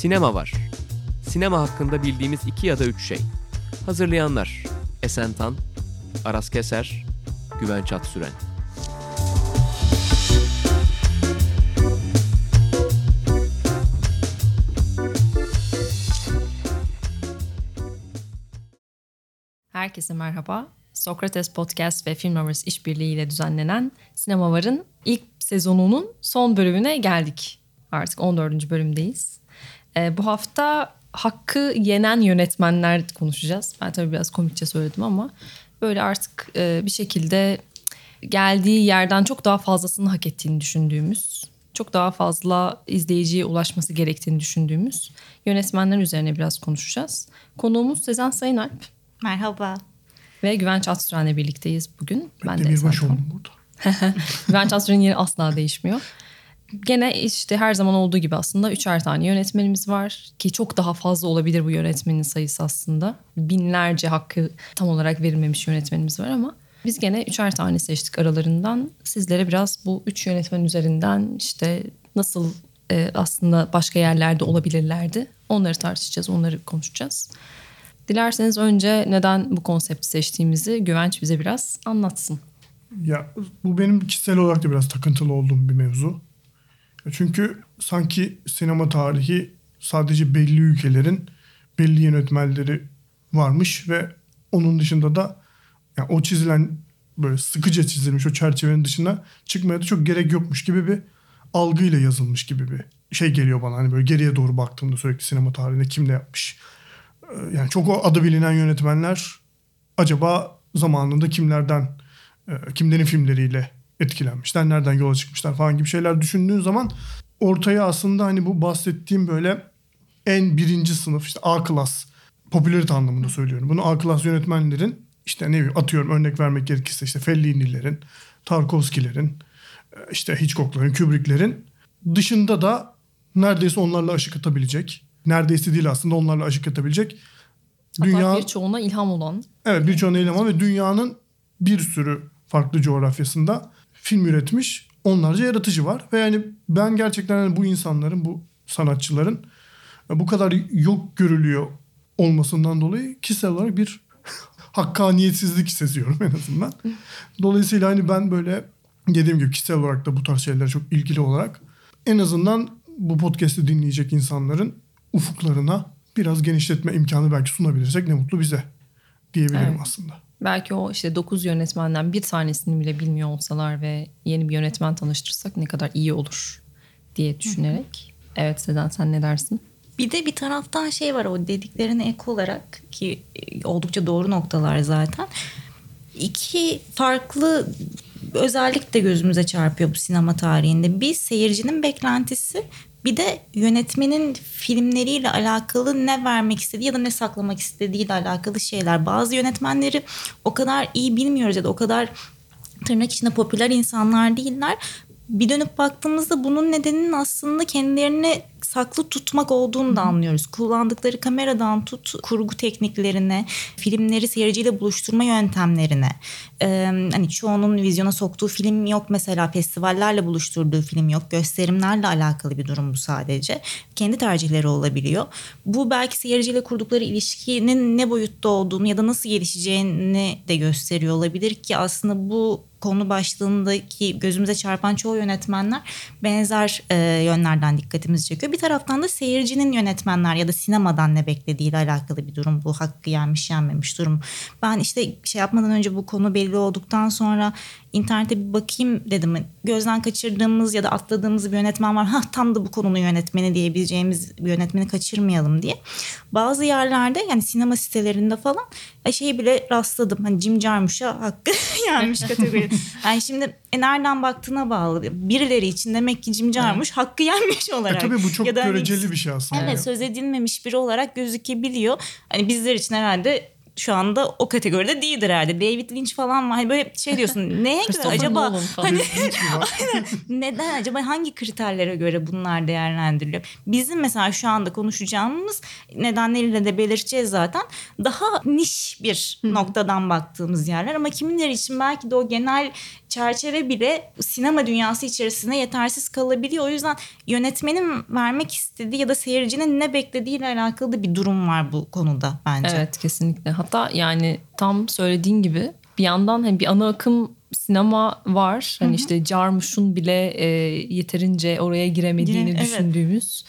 Sinema var. Sinema hakkında bildiğimiz iki ya da üç şey. Hazırlayanlar Esen Tan, Aras Keser, Güven Çatsüren. Herkese merhaba. Sokrates Podcast ve Film Lovers işbirliği ile düzenlenen Sinema Var'ın ilk sezonunun son bölümüne geldik. Artık 14. bölümdeyiz. Ee, bu hafta hakkı yenen yönetmenler konuşacağız. Ben tabii biraz komikçe söyledim ama böyle artık e, bir şekilde geldiği yerden çok daha fazlasını hak ettiğini düşündüğümüz, çok daha fazla izleyiciye ulaşması gerektiğini düşündüğümüz yönetmenler üzerine biraz konuşacağız. Konuğumuz Sezen Sayınalp. Merhaba. Ve Güvenç Atsüren'le birlikteyiz bugün. Ben, de Demirbaş oldum burada. Güvenç Atsüren'in yeri asla değişmiyor. Gene işte her zaman olduğu gibi aslında üçer tane yönetmenimiz var. Ki çok daha fazla olabilir bu yönetmenin sayısı aslında. Binlerce hakkı tam olarak verilmemiş yönetmenimiz var ama... Biz gene üçer tane seçtik aralarından. Sizlere biraz bu üç yönetmen üzerinden işte nasıl e, aslında başka yerlerde olabilirlerdi. Onları tartışacağız, onları konuşacağız. Dilerseniz önce neden bu konsepti seçtiğimizi Güvenç bize biraz anlatsın. Ya bu benim kişisel olarak da biraz takıntılı olduğum bir mevzu. Çünkü sanki sinema tarihi sadece belli ülkelerin belli yönetmenleri varmış ve onun dışında da yani o çizilen böyle sıkıca çizilmiş o çerçevenin dışına çıkmaya da çok gerek yokmuş gibi bir algıyla yazılmış gibi bir şey geliyor bana. Hani böyle geriye doğru baktığımda sürekli sinema tarihinde kim ne yapmış. Ee, yani çok o adı bilinen yönetmenler acaba zamanında kimlerden e, kimlerin filmleriyle etkilenmişler, nereden yola çıkmışlar falan gibi şeyler düşündüğün zaman ortaya aslında hani bu bahsettiğim böyle en birinci sınıf işte A klas popülerite anlamında söylüyorum. Bunu A klas yönetmenlerin işte ne bileyim atıyorum örnek vermek gerekirse işte Fellini'lerin, Tarkovski'lerin, işte Hitchcock'ların, Kubrick'lerin dışında da neredeyse onlarla aşık atabilecek, neredeyse değil aslında onlarla aşık atabilecek dünya birçoğuna ilham olan. Evet birçoğuna ilham olan ve dünyanın bir sürü farklı coğrafyasında film üretmiş onlarca yaratıcı var. Ve yani ben gerçekten yani bu insanların, bu sanatçıların bu kadar yok görülüyor olmasından dolayı kişisel olarak bir hakkaniyetsizlik seziyorum en azından. Dolayısıyla hani ben böyle dediğim gibi kişisel olarak da bu tarz şeylere çok ilgili olarak en azından bu podcast'i dinleyecek insanların ufuklarına biraz genişletme imkanı belki sunabilirsek ne mutlu bize diyebilirim evet. aslında. Belki o işte 9 yönetmenden bir tanesini bile bilmiyor olsalar ve yeni bir yönetmen tanıştırsak ne kadar iyi olur diye düşünerek. Evet Sezen sen ne dersin? Bir de bir taraftan şey var o dediklerine ek olarak ki oldukça doğru noktalar zaten. İki farklı özellik de gözümüze çarpıyor bu sinema tarihinde. Bir seyircinin beklentisi bir de yönetmenin filmleriyle alakalı ne vermek istediği ya da ne saklamak istediğiyle alakalı şeyler. Bazı yönetmenleri o kadar iyi bilmiyoruz ya da o kadar tırnak içinde popüler insanlar değiller. Bir dönüp baktığımızda bunun nedeninin aslında kendilerini saklı tutmak olduğunu da anlıyoruz. Kullandıkları kameradan tut kurgu tekniklerine, filmleri seyirciyle buluşturma yöntemlerine. Ee, hani çoğunun vizyona soktuğu film yok mesela festivallerle buluşturduğu film yok. Gösterimlerle alakalı bir durum bu sadece. Kendi tercihleri olabiliyor. Bu belki seyirciyle kurdukları ilişkinin ne boyutta olduğunu ya da nasıl gelişeceğini de gösteriyor olabilir ki aslında bu konu başlığındaki gözümüze çarpan çoğu yönetmenler benzer e, yönlerden dikkatimizi çekiyor. Bir taraftan da seyircinin yönetmenler ya da sinemadan ne beklediğiyle alakalı bir durum bu. Hakkı yenmiş yenmemiş durum. Ben işte şey yapmadan önce bu konu belli olduktan sonra internete bir bakayım dedim. Gözden kaçırdığımız ya da atladığımız bir yönetmen var. Ha tam da bu konunun yönetmeni diyebileceğimiz bir yönetmeni kaçırmayalım diye. Bazı yerlerde yani sinema sitelerinde falan e, şeyi bile rastladım. Hani Jim Jarmusch'a hakkı yenmiş kategori. Yani şimdi e, nereden baktığına bağlı. Birileri için demek ki Jim Jarmusch evet. hakkı yenmiş olarak. E, tabii bu çok göreceli hani, bir şey aslında. Evet söz edilmemiş biri olarak gözükebiliyor. Hani bizler için herhalde şu anda o kategoride değildir herhalde. David Lynch falan var. Hani böyle şey diyorsun neye göre acaba hani neden acaba hangi kriterlere göre bunlar değerlendiriliyor? Bizim mesela şu anda konuşacağımız nedenleriyle de belirteceğiz zaten. Daha niş bir noktadan baktığımız yerler ama kimileri için belki de o genel çerçeve bile sinema dünyası içerisinde yetersiz kalabiliyor. O yüzden yönetmenin vermek istediği ya da seyircinin ne beklediğiyle alakalı bir durum var bu konuda bence. Evet kesinlikle. Hatta yani tam söylediğin gibi bir yandan hani bir ana akım sinema var. Hani işte Jarmusch'un bile e, yeterince oraya giremediğini Gire- evet. düşündüğümüz.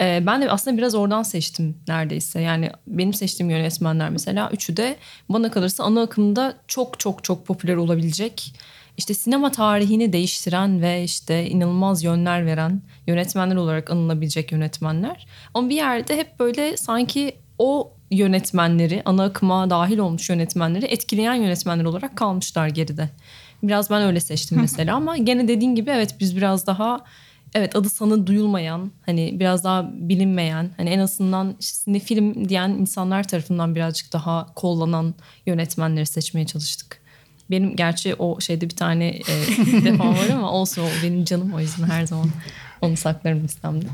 E, ben de aslında biraz oradan seçtim neredeyse. Yani benim seçtiğim yönetmenler mesela üçü de bana kalırsa ana akımda çok çok çok popüler olabilecek işte sinema tarihini değiştiren ve işte inanılmaz yönler veren yönetmenler olarak anılabilecek yönetmenler. Ama bir yerde hep böyle sanki o yönetmenleri, ana akıma dahil olmuş yönetmenleri etkileyen yönetmenler olarak kalmışlar geride. Biraz ben öyle seçtim mesela ama gene dediğin gibi evet biz biraz daha evet adı sanı duyulmayan hani biraz daha bilinmeyen hani en azından işte film diyen insanlar tarafından birazcık daha kollanan yönetmenleri seçmeye çalıştık. Benim gerçi o şeyde bir tane e, defa var ama olsun o benim canım o yüzden her zaman onu saklarım listemde.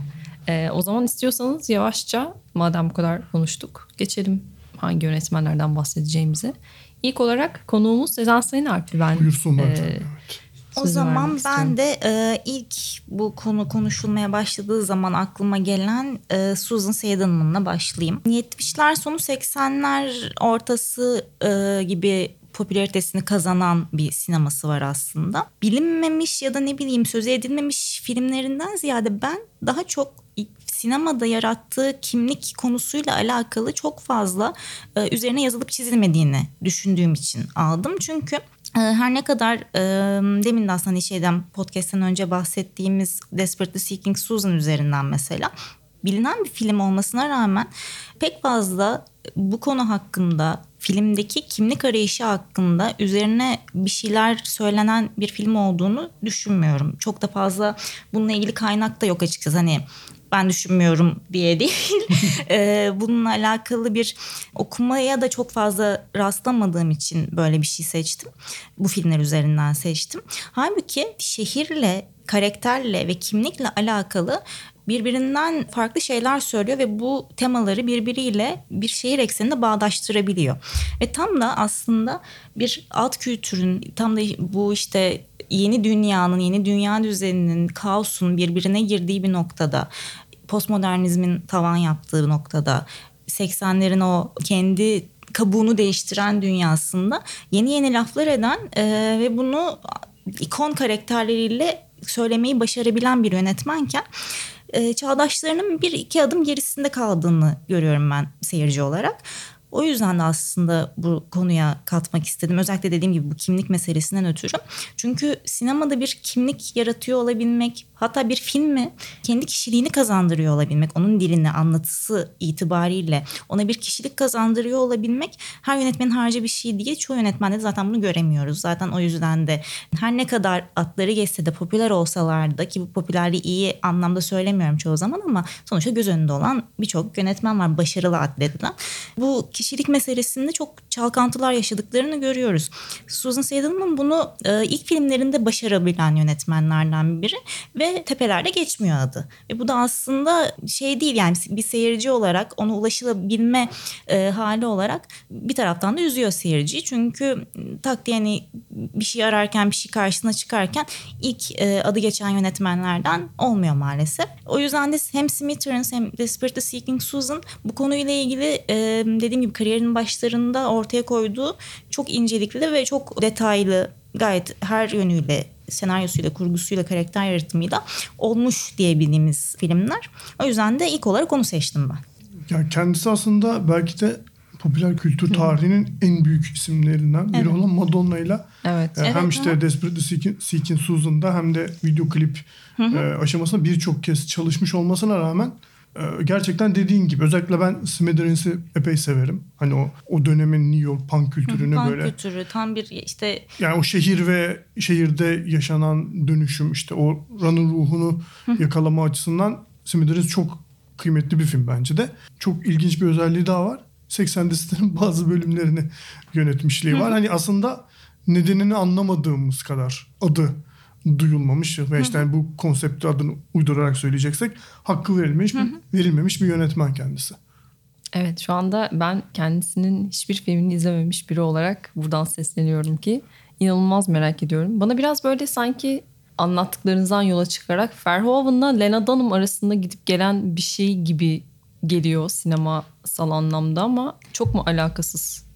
E, o zaman istiyorsanız yavaşça madem bu kadar konuştuk geçelim hangi yönetmenlerden bahsedeceğimize. İlk olarak konuğumuz Sezen Sayın Alp'i ben Buyursunlar. e, evet. O zaman ben istiyorum. de e, ilk bu konu konuşulmaya başladığı zaman aklıma gelen e, Susan Seidelman'la başlayayım. 70'ler sonu 80'ler ortası e, gibi popülaritesini kazanan bir sineması var aslında. Bilinmemiş ya da ne bileyim söze edilmemiş filmlerinden ziyade ben daha çok sinemada yarattığı kimlik konusuyla alakalı çok fazla e, üzerine yazılıp çizilmediğini düşündüğüm için aldım. Çünkü e, her ne kadar e, demin de aslında hani şeyden podcast'ten önce bahsettiğimiz Desperately Seeking Susan üzerinden mesela bilinen bir film olmasına rağmen pek fazla bu konu hakkında filmdeki kimlik arayışı hakkında üzerine bir şeyler söylenen bir film olduğunu düşünmüyorum. Çok da fazla bununla ilgili kaynak da yok açıkçası. Hani ben düşünmüyorum diye değil. Ee, bununla alakalı bir okumaya da çok fazla rastlamadığım için böyle bir şey seçtim. Bu filmler üzerinden seçtim. Halbuki şehirle, karakterle ve kimlikle alakalı birbirinden farklı şeyler söylüyor ve bu temaları birbiriyle bir şehir ekseninde bağdaştırabiliyor. Ve tam da aslında bir alt kültürün tam da bu işte yeni dünyanın, yeni dünya düzeninin, kaosun birbirine girdiği bir noktada, postmodernizmin tavan yaptığı noktada, 80'lerin o kendi kabuğunu değiştiren dünyasında yeni yeni laflar eden e, ve bunu ikon karakterleriyle söylemeyi başarabilen bir yönetmenken e, çağdaşlarının bir iki adım gerisinde kaldığını görüyorum ben seyirci olarak. O yüzden de aslında bu konuya katmak istedim. Özellikle dediğim gibi bu kimlik meselesinden ötürü. Çünkü sinemada bir kimlik yaratıyor olabilmek, hatta bir filmi kendi kişiliğini kazandırıyor olabilmek, onun dilini, anlatısı itibariyle ona bir kişilik kazandırıyor olabilmek her yönetmenin harcı bir şey değil. Çoğu yönetmende de zaten bunu göremiyoruz. Zaten o yüzden de her ne kadar atları geçse de popüler olsalar da ki bu popülerliği iyi anlamda söylemiyorum çoğu zaman ama sonuçta göz önünde olan birçok yönetmen var başarılı atletinden. Bu kişilik meselesinde çok çalkantılar yaşadıklarını görüyoruz. Susan Seidelman bunu e, ilk filmlerinde başarabilen yönetmenlerden biri ve tepelerde geçmiyor adı. Ve bu da aslında şey değil yani bir seyirci olarak ona ulaşılabilme e, hali olarak bir taraftan da üzüyor seyirciyi. Çünkü tak diye hani bir şey ararken bir şey karşısına çıkarken ilk e, adı geçen yönetmenlerden olmuyor maalesef. O yüzden de hem Smithers hem Desperately Seeking Susan bu konuyla ilgili e, dediğim gibi kariyerinin başlarında ortaya koyduğu çok incelikli ve çok detaylı gayet her yönüyle senaryosuyla, kurgusuyla, karakter yaratımıyla olmuş diyebildiğimiz filmler. O yüzden de ilk olarak onu seçtim ben. Ya kendisi aslında belki de popüler kültür tarihinin en büyük isimlerinden biri Evet. olan Madonna ile Evet. e, Evet, hem işte evet. Desperately Seeking, Susan'da hem de video klip e, aşamasında birçok kez çalışmış olmasına rağmen e, gerçekten dediğin gibi özellikle ben Smithereens'i epey severim. Hani o o dönemin New York punk kültürünü Punk böyle kültürü tam bir işte yani o şehir ve şehirde yaşanan dönüşüm işte o ranın ruhunu yakalama açısından Smithereens çok kıymetli bir film bence de. Çok ilginç bir özelliği daha var. 80 sitenin bazı bölümlerini yönetmişliği var. Hani aslında nedenini anlamadığımız kadar adı duyulmamış ve işte yani bu konsepti adını uydurarak söyleyeceksek hakkı verilmemiş, bir, verilmemiş bir yönetmen kendisi. Evet şu anda ben kendisinin hiçbir filmini izlememiş biri olarak buradan sesleniyorum ki inanılmaz merak ediyorum. Bana biraz böyle sanki anlattıklarınızdan yola çıkarak Verhoeven'la Lena Dunham arasında gidip gelen bir şey gibi geliyor sinemasal anlamda ama çok mu alakasız?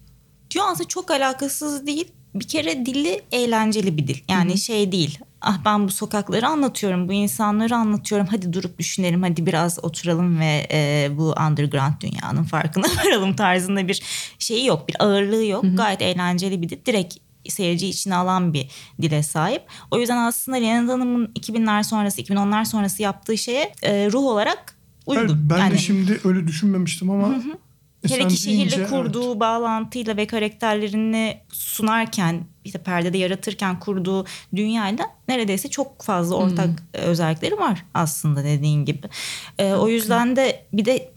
Diyor aslında çok alakasız değil. Bir kere dili eğlenceli bir dil. Yani şey değil. Ah ben bu sokakları anlatıyorum, bu insanları anlatıyorum. Hadi durup düşünelim, hadi biraz oturalım ve e, bu underground dünyanın farkına varalım tarzında bir şeyi yok, bir ağırlığı yok. Gayet eğlenceli bir dil. Direkt seyirci içine alan bir dile sahip. O yüzden aslında Lena Dunham'ın 2000'ler sonrası, 2010'lar sonrası yaptığı şeye e, ruh olarak uygun. Evet, ben Yani- de şimdi öyle düşünmemiştim ama Hele sen ki şehirle deyince, evet. kurduğu bağlantıyla ve karakterlerini sunarken işte perdede yaratırken kurduğu dünyayla neredeyse çok fazla ortak e, özellikleri var aslında dediğin gibi. Ee, o yüzden de bir de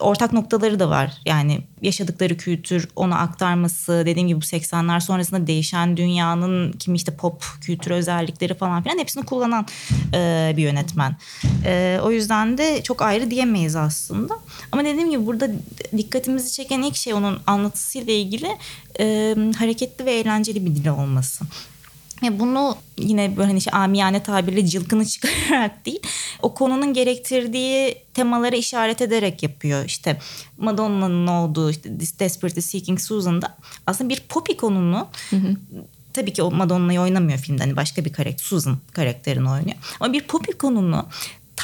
ortak noktaları da var. Yani yaşadıkları kültür ona aktarması dediğim gibi bu 80'ler sonrasında değişen dünyanın kimi işte pop kültür özellikleri falan filan hepsini kullanan e, bir yönetmen. E, o yüzden de çok ayrı diyemeyiz aslında. Ama dediğim gibi burada dikkatimizi çeken ilk şey onun anlatısıyla ilgili e, hareketli ve eğlenceli bir dili olması. Ve bunu yine böyle hani şey, amiyane tabirle cılkını çıkararak değil o konunun gerektirdiği temalara işaret ederek yapıyor. İşte Madonna'nın olduğu işte This Desperately Seeking Susan'da aslında bir pop ikonunu tabii ki o Madonna'yı oynamıyor filmde hani başka bir karakter Susan karakterini oynuyor. Ama bir pop ikonunu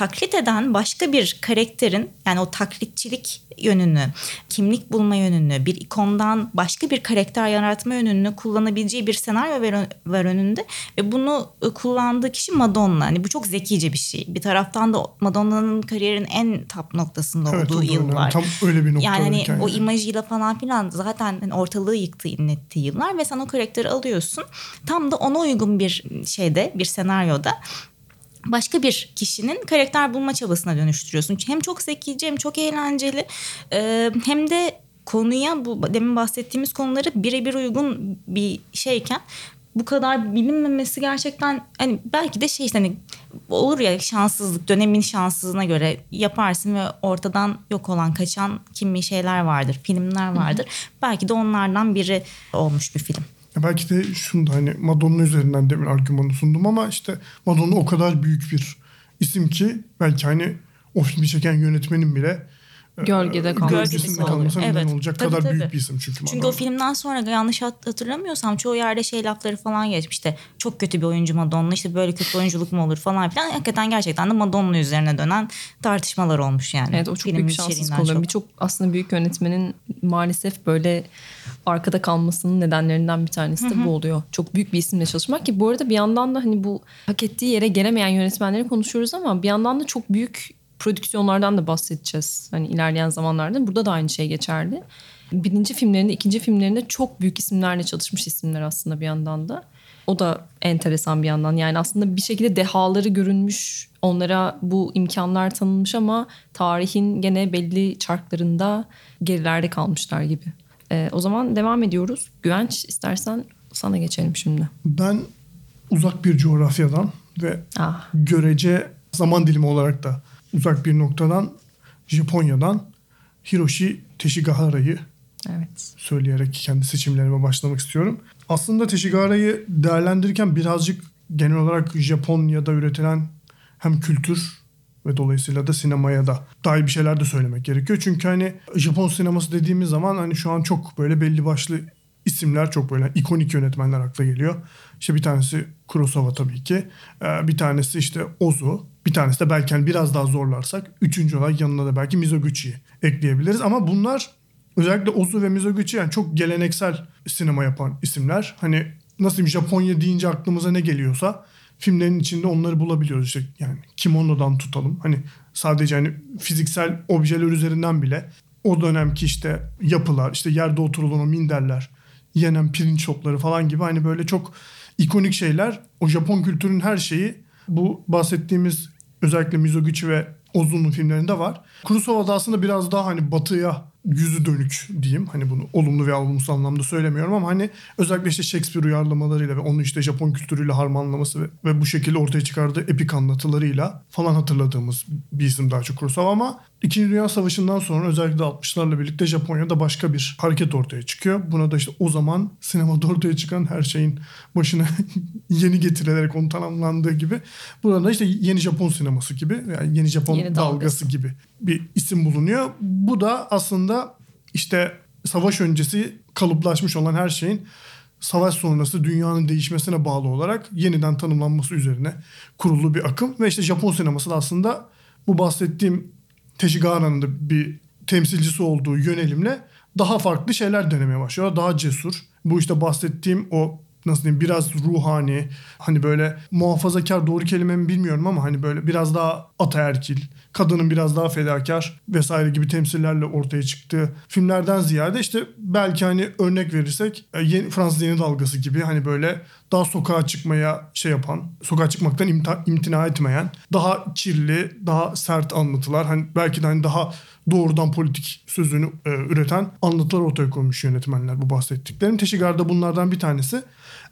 taklit eden başka bir karakterin yani o taklitçilik yönünü, kimlik bulma yönünü, bir ikondan başka bir karakter yaratma yönünü kullanabileceği bir senaryo var, var önünde ve bunu e, kullandığı kişi Madonna. Hani bu çok zekice bir şey. Bir taraftan da Madonna'nın kariyerin en top noktasında Evet, olduğu öyle. yıllar. Tam öyle bir Yani hani o imajıyla falan filan zaten hani ortalığı yıktı inlettiği yıllar ve sen o karakteri alıyorsun. Tam da ona uygun bir şeyde, bir senaryoda başka bir kişinin karakter bulma çabasına dönüştürüyorsun. Hem çok zekice hem çok eğlenceli e, hem de konuya bu demin bahsettiğimiz konuları birebir uygun bir şeyken bu kadar bilinmemesi gerçekten hani belki de şey işte hani olur ya şanssızlık dönemin şanssızlığına göre yaparsın ve ortadan yok olan kaçan kimi şeyler vardır filmler vardır belki de onlardan biri olmuş bir film. Belki de şunu da hani Madonna üzerinden demin argümanı sundum ama işte Madonna o kadar büyük bir isim ki belki hani o filmi çeken yönetmenin bile Gölgede kalması. gölgesinde kalıyor. neden Evet. olacak Tabii, kadar tabii. büyük bir isim çünkü Çünkü Madonna. o filmden sonra yanlış hat- hatırlamıyorsam çoğu yerde şey lafları falan geçmişti. Çok kötü bir oyuncu Madonna işte böyle kötü oyunculuk mu olur falan filan. Hakikaten gerçekten de Madonna üzerine dönen tartışmalar olmuş yani. Evet o çok Filmin büyük oluyor. çok. Birçok aslında büyük yönetmenin maalesef böyle arkada kalmasının nedenlerinden bir tanesi de bu oluyor. Çok büyük bir isimle çalışmak ki bu arada bir yandan da hani bu hak ettiği yere gelemeyen yönetmenleri konuşuyoruz ama bir yandan da çok büyük prodüksiyonlardan da bahsedeceğiz. Hani ilerleyen zamanlarda burada da aynı şey geçerli. Birinci filmlerinde, ikinci filmlerinde çok büyük isimlerle çalışmış isimler aslında bir yandan da. O da enteresan bir yandan. Yani aslında bir şekilde dehaları görünmüş, onlara bu imkanlar tanınmış ama tarihin gene belli çarklarında gerilerde kalmışlar gibi. Ee, o zaman devam ediyoruz. Güvenç istersen sana geçelim şimdi. Ben uzak bir coğrafyadan ve Ah, görece zaman dilimi olarak da uzak bir noktadan Japonya'dan Hiroshi Teshigahara'yı evet. söyleyerek kendi seçimlerime başlamak istiyorum. Aslında Teshigahara'yı değerlendirirken birazcık genel olarak Japonya'da üretilen hem kültür ve dolayısıyla da sinemaya da dair bir şeyler de söylemek gerekiyor. Çünkü hani Japon sineması dediğimiz zaman hani şu an çok böyle belli başlı isimler çok böyle ikonik yönetmenler akla geliyor. İşte bir tanesi Kurosawa tabii ki. Ee, Bir tanesi işte Ozu. Bir tanesi de belki hani biraz daha zorlarsak üçüncü olarak yanına da belki Mizoguchi'yi ekleyebiliriz. Ama bunlar özellikle Ozu ve Mizoguchi yani çok geleneksel sinema yapan isimler. Hani nasıl Japonya deyince aklımıza ne geliyorsa filmlerin içinde onları bulabiliyoruz. İşte yani kimonodan tutalım. Hani sadece hani fiziksel objeler üzerinden bile o dönemki işte yapılar, işte yerde oturulan o minderler, yenen pirinç çopları falan gibi hani böyle çok ikonik şeyler. O Japon kültürünün her şeyi bu bahsettiğimiz özellikle Mizoguchi ve Ozu'nun filmlerinde var. Kurosawa'da aslında biraz daha hani batıya yüzü dönük diyeyim. Hani bunu olumlu veya olumsuz anlamda söylemiyorum ama hani özellikle işte Shakespeare uyarlamalarıyla ve onu işte Japon kültürüyle harmanlaması ve, ve bu şekilde ortaya çıkardığı epik anlatılarıyla falan hatırladığımız bir isim daha çok Kurosawa ama İkinci Dünya Savaşı'ndan sonra özellikle 60'larla birlikte Japonya'da başka bir hareket ortaya çıkıyor. Buna da işte o zaman sinemada ortaya çıkan her şeyin başına yeni getirilerek onu tanımlandığı gibi. Burada işte yeni Japon sineması gibi yani yeni Japon Yeni dalgası dalgası. gibi bir isim bulunuyor. Bu da aslında işte savaş öncesi kalıplaşmış olan her şeyin savaş sonrası dünyanın değişmesine bağlı olarak yeniden tanımlanması üzerine kurulu bir akım. Ve işte Japon sineması da aslında bu bahsettiğim Teshigara'nın da bir temsilcisi olduğu yönelimle daha farklı şeyler denemeye başlıyor. Daha cesur. Bu işte bahsettiğim o nasıl diyeyim biraz ruhani hani böyle muhafazakar doğru kelime mi bilmiyorum ama hani böyle biraz daha ataerkil kadının biraz daha fedakar vesaire gibi temsillerle ortaya çıktığı filmlerden ziyade işte belki hani örnek verirsek e, yeni, Fransız yeni dalgası gibi hani böyle daha sokağa çıkmaya şey yapan, sokağa çıkmaktan imta, imtina etmeyen, daha kirli, daha sert anlatılar. Hani belki de hani daha doğrudan politik sözünü e, üreten anlatılar ortaya koymuş yönetmenler bu bahsettiklerim. Teşigar'da bunlardan bir tanesi.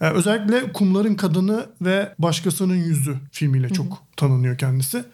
E, özellikle Kumların Kadını ve Başkasının Yüzü filmiyle çok tanınıyor kendisi.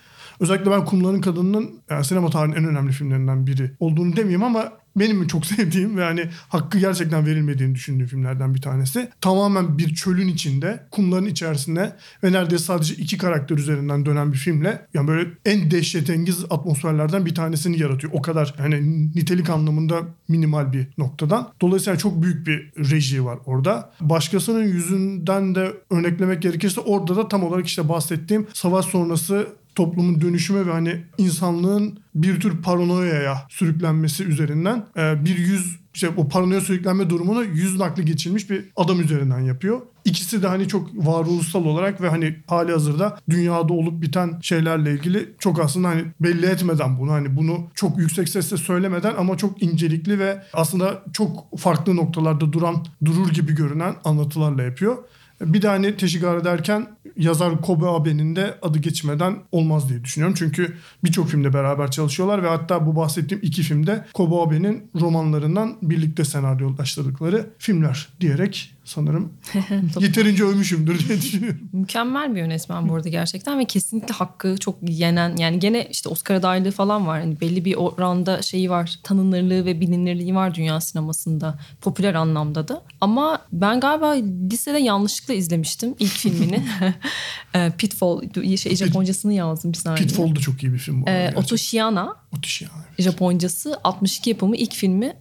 Özellikle ben Kumların Kadını'nın yani sinema tarihinin en önemli filmlerinden biri olduğunu demeyeyim ama benim çok sevdiğim ve hani hakkı gerçekten verilmediğini düşündüğüm filmlerden bir tanesi. Tamamen bir çölün içinde, kumların içerisinde ve neredeyse sadece iki karakter üzerinden dönen bir filmle yani böyle en dehşetengiz atmosferlerden bir tanesini yaratıyor. O kadar hani nitelik anlamında minimal bir noktadan. Dolayısıyla çok büyük bir reji var orada. Başkasının yüzünden de örneklemek gerekirse orada da tam olarak işte bahsettiğim savaş sonrası toplumun dönüşümü ve hani insanlığın bir tür paranoyaya sürüklenmesi üzerinden e, bir yüz işte o paranoya sürüklenme durumunu yüz nakli geçilmiş bir adam üzerinden yapıyor. İkisi de hani çok varoluşsal olarak ve hani hali hazırda dünyada olup biten şeylerle ilgili çok aslında hani belli etmeden bunu hani bunu çok yüksek sesle söylemeden ama çok incelikli ve aslında çok farklı noktalarda duran durur gibi görünen anlatılarla yapıyor. Bir de hani Teşigara derken yazar Kobe Abe'nin de adı geçmeden olmaz diye düşünüyorum. Çünkü birçok filmde beraber çalışıyorlar ve hatta bu bahsettiğim iki filmde Kobe Abe'nin romanlarından birlikte senaryolaştırdıkları filmler diyerek sanırım yeterince övmüşümdür diye düşünüyorum. Mükemmel bir yönetmen bu arada gerçekten ve kesinlikle hakkı çok yenen yani gene işte Oscar adaylığı falan var. Yani belli bir oranda şeyi var tanınırlığı ve bilinirliği var dünya sinemasında popüler anlamda da. Ama ben galiba lisede yanlışlıkla izlemiştim ilk filmini. Ee, Pitfall şey, Japoncasını yazdım bir saniye. Pitfall da çok iyi bir film bu. arada Ee. Otoshiana Müthiş yani. Japoncası 62 yapımı ilk filmi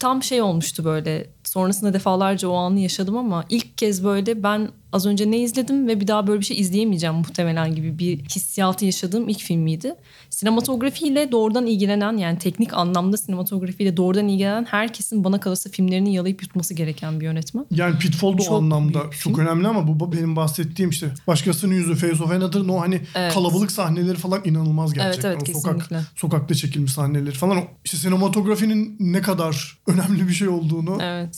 tam şey olmuştu böyle sonrasında defalarca o anı yaşadım ama ilk kez böyle ben az önce ne izledim ve bir daha böyle bir şey izleyemeyeceğim muhtemelen gibi bir hissiyatı yaşadığım ilk filmiydi. Sinematografiyle doğrudan ilgilenen yani teknik anlamda sinematografiyle doğrudan ilgilenen herkesin bana kalırsa filmlerini yalayıp yutması gereken bir yönetmen. Yani Pitfall da o anlamda çok film. önemli ama bu benim bahsettiğim işte başkasının yüzü Face of Another'ın o hani Evet. kalabalık sahneleri falan inanılmaz gerçekten. evet, o sokak kesinlikle. sokakta çekilmiş sahneleri falan. İşte sinematografinin ne kadar önemli bir şey olduğunu Evet.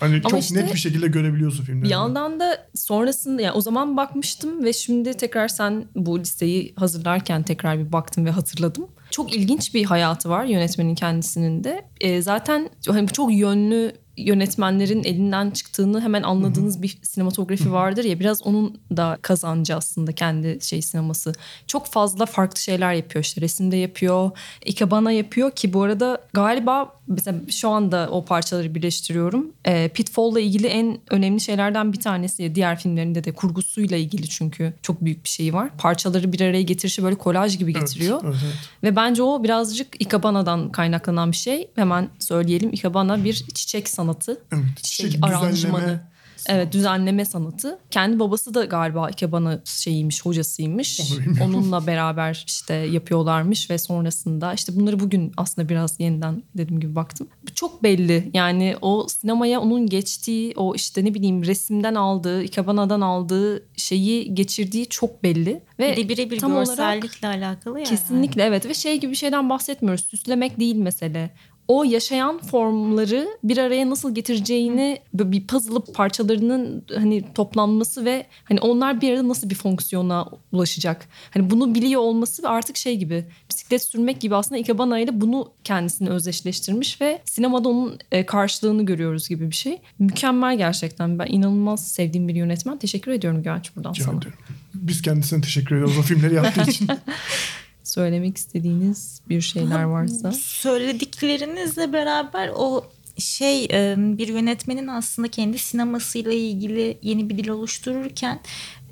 hani Ama çok işte net bir şekilde görebiliyorsun filmlerde. Bir yandan da sonrasında yani o zaman bakmıştım ve şimdi tekrar sen bu listeyi hazırlarken tekrar bir baktım ve hatırladım. Çok ilginç bir hayatı var yönetmenin kendisinin de. Ee, zaten hani çok yönlü yönetmenlerin elinden çıktığını hemen anladığınız bir sinematografi vardır ya biraz onun da kazancı aslında kendi şey sineması. Çok fazla farklı şeyler yapıyor işte resimde yapıyor, ikebana yapıyor ki bu arada galiba mesela şu anda o parçaları birleştiriyorum. Ee, Pitfall'la ilgili en önemli şeylerden bir tanesi diğer filmlerinde de kurgusuyla ilgili çünkü çok büyük bir şey var. Parçaları bir araya getirişi böyle kolaj gibi getiriyor. evet, evet. Ve bence o birazcık Ikabana'dan kaynaklanan bir şey. Hemen söyleyelim. Ikebana bir çiçek sanatı. Evet, Çiçek çiçek aranjmanı. düzenleme Evet düzenleme sanatı. Kendi babası da galiba Ikebana şeyiymiş, hocasıymış. Onunla beraber işte yapıyorlarmış ve sonrasında işte bunları bugün aslında biraz yeniden dediğim gibi baktım. Çok belli yani o sinemaya onun geçtiği o işte ne bileyim resimden aldığı, Ikebana'dan aldığı şeyi geçirdiği çok belli. Ve Bir de birebir tam olarak görsellikle alakalı ya. Kesinlikle evet ve şey gibi bir şeyden bahsetmiyoruz. Süslemek değil mesele. O yaşayan formları bir araya nasıl getireceğini bir puzzle parçalarının hani toplanması ve hani onlar bir arada nasıl bir fonksiyona ulaşacak. Hani bunu biliyor olması ve artık şey gibi bisiklet sürmek gibi aslında Ikebana ile bunu kendisini özdeşleştirmiş ve sinemada onun e, karşılığını görüyoruz gibi bir şey. Mükemmel gerçekten. Ben inanılmaz sevdiğim bir yönetmen. Teşekkür ediyorum Güvenç buradan Rica sana. ederim. Biz kendisine teşekkür ediyoruz o filmleri yaptığı için. Söylemek istediğiniz bir şeyler varsa. Söylediklerinizle beraber o şey e, bir yönetmenin aslında kendi sinemasıyla ilgili yeni bir dil oluştururken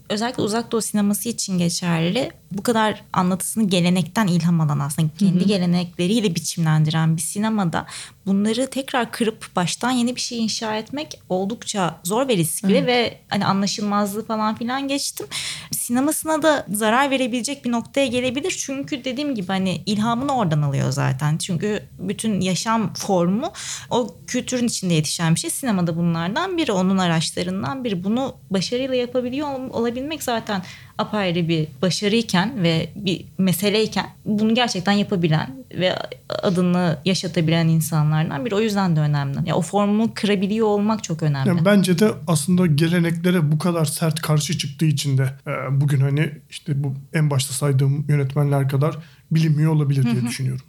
özellikle uzak doğu sineması için geçerli. Bu kadar anlatısını gelenekten ilham alan aslında kendi gelenekleriyle biçimlendiren bir sinemada bunları tekrar kırıp baştan yeni bir şey inşa etmek oldukça zor ve riskli ve hani anlaşılmazlığı falan filan geçtim. Sinemasına da zarar verebilecek bir noktaya gelebilir. Çünkü dediğim gibi hani ilhamını oradan alıyor zaten. Çünkü bütün yaşam formu o kültürün içinde yetişen bir şey. Sinemada bunlardan biri, onun araçlarından biri. Bunu başarıyla yapabiliyor ol- olabilmek zaten apayrı bir başarıyken ve bir meseleyken bunu gerçekten yapabilen ve adını yaşatabilen insanlardan biri. O yüzden de önemli. Ya o formu kırabiliyor olmak çok önemli. Yani bence de aslında geleneklere bu kadar sert karşı çıktığı için de e, bugün hani işte bu en başta saydığım yönetmenler kadar bilinmiyor olabilir diye düşünüyorum.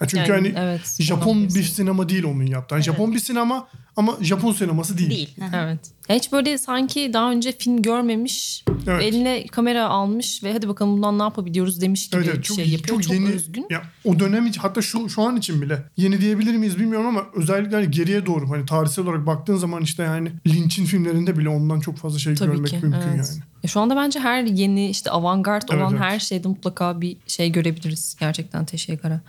Ya çünkü Yani hani evet, Japon bir sinema değil onun yaptığı. Hani Japon bir sinema ama Japon sineması değil. Değil. Evet. Hiç böyle sanki daha önce film görmemiş, Evet. eline kamera almış ve hadi bakalım bundan ne yapabiliyoruz demiş gibi Evet, evet, bir çok, şey yapıyor. Çok, yeni, özgün. Ya, o dönem için hatta şu şu an için bile yeni diyebilir miyiz bilmiyorum ama özellikle hani geriye doğru hani tarihsel olarak baktığın zaman işte yani Lynch'in filmlerinde bile ondan çok fazla şey Tabii görmek ki. mümkün evet. yani. Ya Şu anda bence her yeni işte avantgard Evet, olan evet. her şeyde mutlaka bir şey görebiliriz gerçekten Teşekkür'e.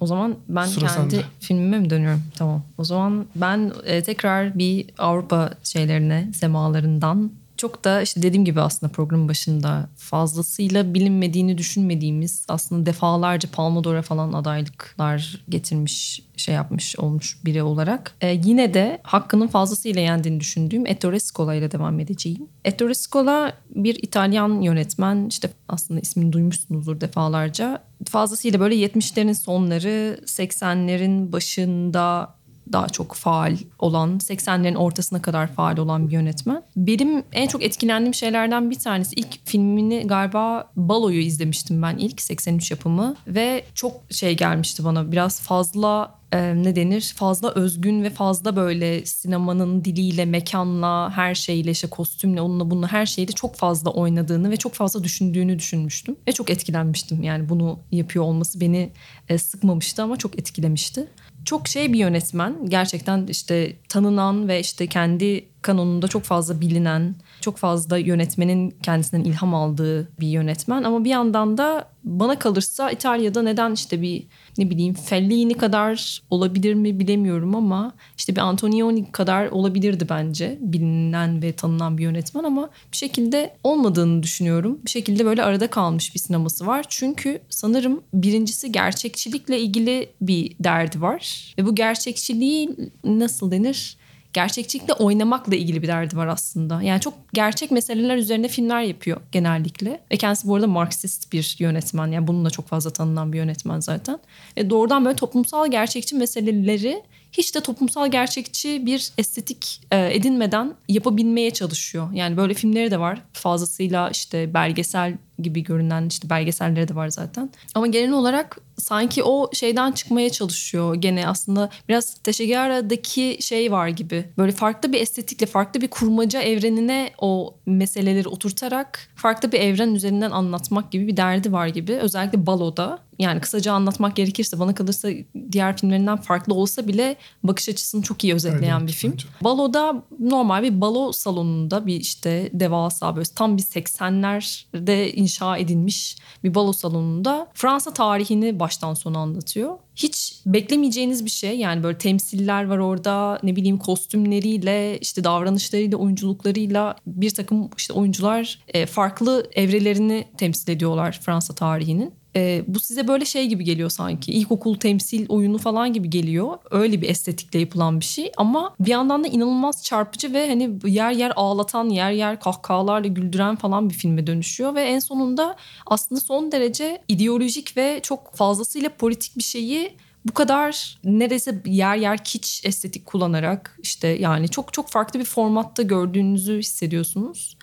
O zaman ben Sıra kendi sende. filmime mi dönüyorum? Tamam. O zaman ben e, tekrar bir Avrupa şeylerine, semalarından çok da işte dediğim gibi aslında programın başında fazlasıyla bilinmediğini düşünmediğimiz aslında defalarca Palma d'Or'a falan adaylıklar getirmiş şey yapmış olmuş biri olarak. E, yine de hakkının fazlasıyla yendiğini düşündüğüm Ettore Scola ile devam edeceğim. Ettore Scola bir İtalyan yönetmen işte aslında ismini duymuşsunuzdur defalarca. Fazlasıyla böyle 70'lerin sonları 80'lerin başında daha çok faal olan, 80'lerin ortasına kadar faal olan bir yönetmen. Benim en çok etkilendiğim şeylerden bir tanesi ilk filmini galiba Balo'yu izlemiştim ben ilk 83 yapımı ve çok şey gelmişti bana biraz fazla e, ne denir fazla özgün ve fazla böyle sinemanın diliyle, mekanla, her şeyle işte kostümle, onunla bununla her şeyle çok fazla oynadığını ve çok fazla düşündüğünü düşünmüştüm. Ve çok etkilenmiştim yani bunu yapıyor olması beni e, sıkmamıştı ama çok etkilemişti çok şey bir yönetmen. Gerçekten işte tanınan ve işte kendi kanonunda çok fazla bilinen, çok fazla yönetmenin kendisinden ilham aldığı bir yönetmen. Ama bir yandan da bana kalırsa İtalya'da neden işte bir ne bileyim Fellini kadar olabilir mi bilemiyorum ama işte bir Antonioni kadar olabilirdi bence bilinen ve tanınan bir yönetmen ama bir şekilde olmadığını düşünüyorum. Bir şekilde böyle arada kalmış bir sineması var. Çünkü sanırım birincisi gerçekçilikle ilgili bir derdi var. Ve bu gerçekçiliği nasıl denir? Gerçekçilikle oynamakla ilgili bir derdi var aslında. Yani çok gerçek meseleler üzerine filmler yapıyor genellikle. Ve kendisi bu arada Marksist bir yönetmen. Yani bununla çok fazla tanınan bir yönetmen zaten. Ve doğrudan böyle toplumsal gerçekçi meseleleri hiç de toplumsal gerçekçi bir estetik e, edinmeden yapabilmeye çalışıyor. Yani böyle filmleri de var. Fazlasıyla işte belgesel gibi görünen işte belgeselleri de var zaten. Ama genel olarak sanki o şeyden çıkmaya çalışıyor gene aslında biraz Teşegara'daki şey var gibi. Böyle farklı bir estetikle farklı bir kurmaca evrenine o meseleleri oturtarak farklı bir evren üzerinden anlatmak gibi bir derdi var gibi. Özellikle Balo'da yani kısaca anlatmak gerekirse bana kalırsa diğer filmlerinden farklı olsa bile bakış açısını çok iyi özetleyen Evet, bir film. bence. Balo'da normal bir balo salonunda bir işte devasa böyle tam bir 80'lerde inşa edilmiş bir balo salonunda Fransa tarihini baştan sona anlatıyor. Hiç beklemeyeceğiniz bir şey yani böyle temsiller var orada ne bileyim kostümleriyle işte davranışlarıyla oyunculuklarıyla bir takım işte oyuncular e, farklı evrelerini temsil ediyorlar Fransa tarihinin. E, bu size böyle şey gibi geliyor sanki. İlkokul temsil oyunu falan gibi geliyor. Öyle bir estetikle yapılan bir şey. Ama bir yandan da inanılmaz çarpıcı ve hani yer yer ağlatan, yer yer kahkahalarla güldüren falan bir filme dönüşüyor. Ve en sonunda aslında son derece ideolojik ve çok fazlasıyla politik bir şeyi bu kadar neredeyse yer yer kiç estetik kullanarak işte yani çok çok farklı bir formatta gördüğünüzü hissediyorsunuz.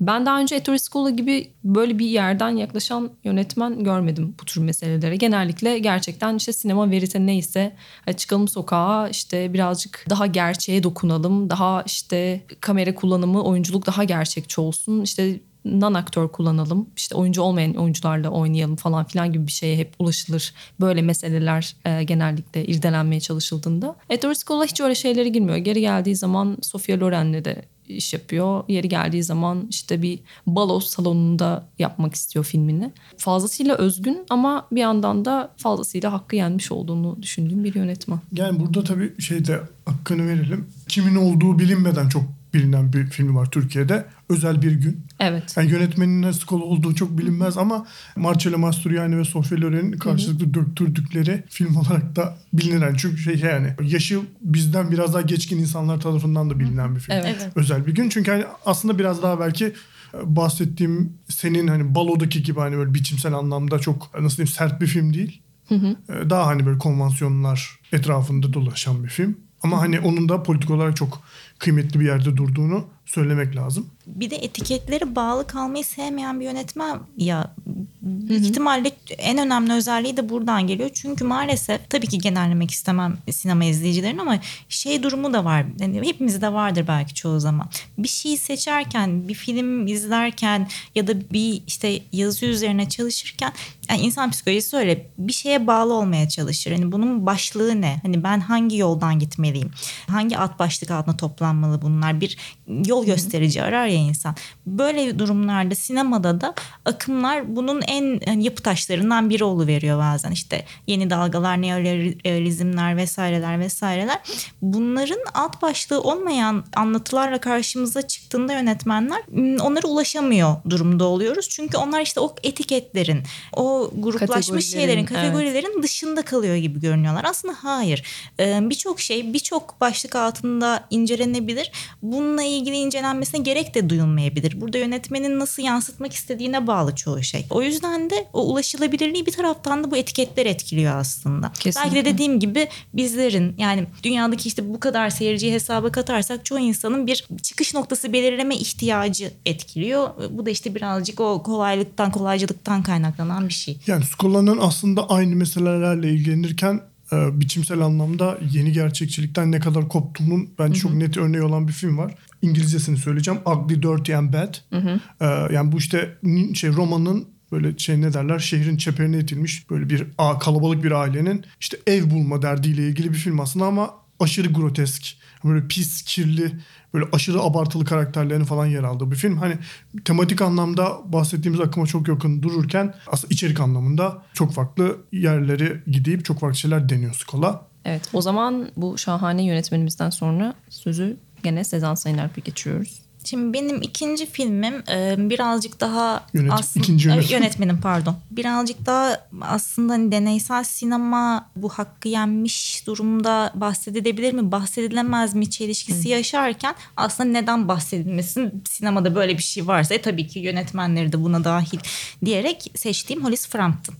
Ben daha önce Ettore Scola gibi böyle bir yerden yaklaşan yönetmen görmedim bu tür meselelere. Genellikle gerçekten işte sinema verite neyse çıkalım sokağa işte birazcık daha gerçeğe dokunalım. Daha işte kamera kullanımı, oyunculuk daha gerçekçi olsun. İşte non aktör kullanalım. işte oyuncu olmayan oyuncularla oynayalım falan filan gibi bir şeye hep ulaşılır. Böyle meseleler e, genellikle irdelenmeye çalışıldığında. Ettore Scola hiç öyle şeylere girmiyor. Geri geldiği zaman Sofia Loren'le de iş yapıyor. Yeri geldiği zaman işte bir balo salonunda yapmak istiyor filmini. Fazlasıyla özgün ama bir yandan da fazlasıyla hakkı yenmiş olduğunu düşündüğüm bir yönetmen. Yani burada tabii şeyde hakkını verelim. Kimin olduğu bilinmeden çok bilinen bir filmi var Türkiye'de. Özel bir gün. Evet. Yani yönetmenin nasıl kolu olduğu çok bilinmez ama Marcello Mastroianni ve Sofia Loren'in karşılıklı döktürdükleri film olarak da bilinen. Yani çünkü şey yani yaşı bizden biraz daha geçkin insanlar tarafından da bilinen bir film. Evet. Özel bir gün. Çünkü hani aslında biraz daha belki e, bahsettiğim senin hani balodaki gibi hani böyle biçimsel anlamda çok nasıl diyeyim sert bir film değil. E, Daha hani böyle konvansiyonlar etrafında dolaşan bir film. Ama hani onun da politik olarak çok kıymetli bir yerde durduğunu söylemek lazım. bir de etiketlere bağlı kalmayı sevmeyen bir yönetmen ya büyük ihtimalle en önemli özelliği de buradan geliyor. Çünkü maalesef tabii ki genellemek istemem sinema izleyicilerin ama şey durumu da var. Yani hepimizde vardır belki çoğu zaman. Bir şeyi seçerken, bir film izlerken ya da bir işte yazı üzerine çalışırken yani insan psikolojisi öyle bir şeye bağlı olmaya çalışır. Hani bunun başlığı ne? Hani ben hangi yoldan gitmeliyim? Hangi alt başlık altında toplanmalı bunlar? Bir yol gösterici arar ya insan. Böyle durumlarda sinemada da akımlar bunun en hani, yapı taşlarından biri veriyor bazen. İşte yeni dalgalar, neorealizmler vesaireler vesaireler. Bunların alt başlığı olmayan anlatılarla karşımıza çıktığında yönetmenler onlara ulaşamıyor durumda oluyoruz. Çünkü onlar işte o etiketlerin, o gruplaşmış Kategorilerin, şeylerin, evet. kategorilerin dışında kalıyor gibi görünüyorlar. Aslında hayır. Birçok şey birçok başlık altında incelenebilir. Bununla ilgili incelenmesine gerek de duyulmayabilir. Burada yönetmenin nasıl yansıtmak istediğine bağlı çoğu şey. O yüzden de o ulaşılabilirliği bir taraftan da bu etiketler etkiliyor aslında. Kesinlikle. Belki de dediğim gibi bizlerin yani dünyadaki işte bu kadar seyirciyi hesaba katarsak çoğu insanın bir çıkış noktası belirleme ihtiyacı etkiliyor. Bu da işte birazcık o kolaylıktan, kolaycılıktan kaynaklanan bir şey. Yani Scola'nın aslında aynı meselelerle ilgilenirken e, biçimsel anlamda yeni gerçekçilikten ne kadar koptuğunun bence çok net örneği olan bir film var. İngilizcesini söyleyeceğim. Ugly, Dirty and Bad. E, yani bu işte şey romanın böyle şey ne derler şehrin çeperine itilmiş böyle bir a- kalabalık bir ailenin işte ev bulma derdiyle ilgili bir film aslında ama aşırı grotesk. Böyle pis, kirli, böyle aşırı abartılı karakterlerin falan yer aldığı bir film. Hani tematik anlamda bahsettiğimiz akıma çok yakın dururken aslında içerik anlamında çok farklı yerleri gidip çok farklı şeyler deniyor Scola. Evet o zaman bu şahane yönetmenimizden sonra sözü gene Sezen Sayın Alp'e geçiyoruz. Şimdi benim ikinci filmim e, birazcık daha Yönet- aslında ikinci yönetmen. e, yönetmenim pardon. Birazcık daha aslında hani deneysel sinema bu hakkı yenmiş durumda bahsedilebilir mi, bahsedilemez mi çelişkisi yaşarken aslında neden bahsedilmesin sinemada böyle bir şey varsa e, tabii ki yönetmenleri de buna dahil diyerek seçtiğim Hollis Frampton.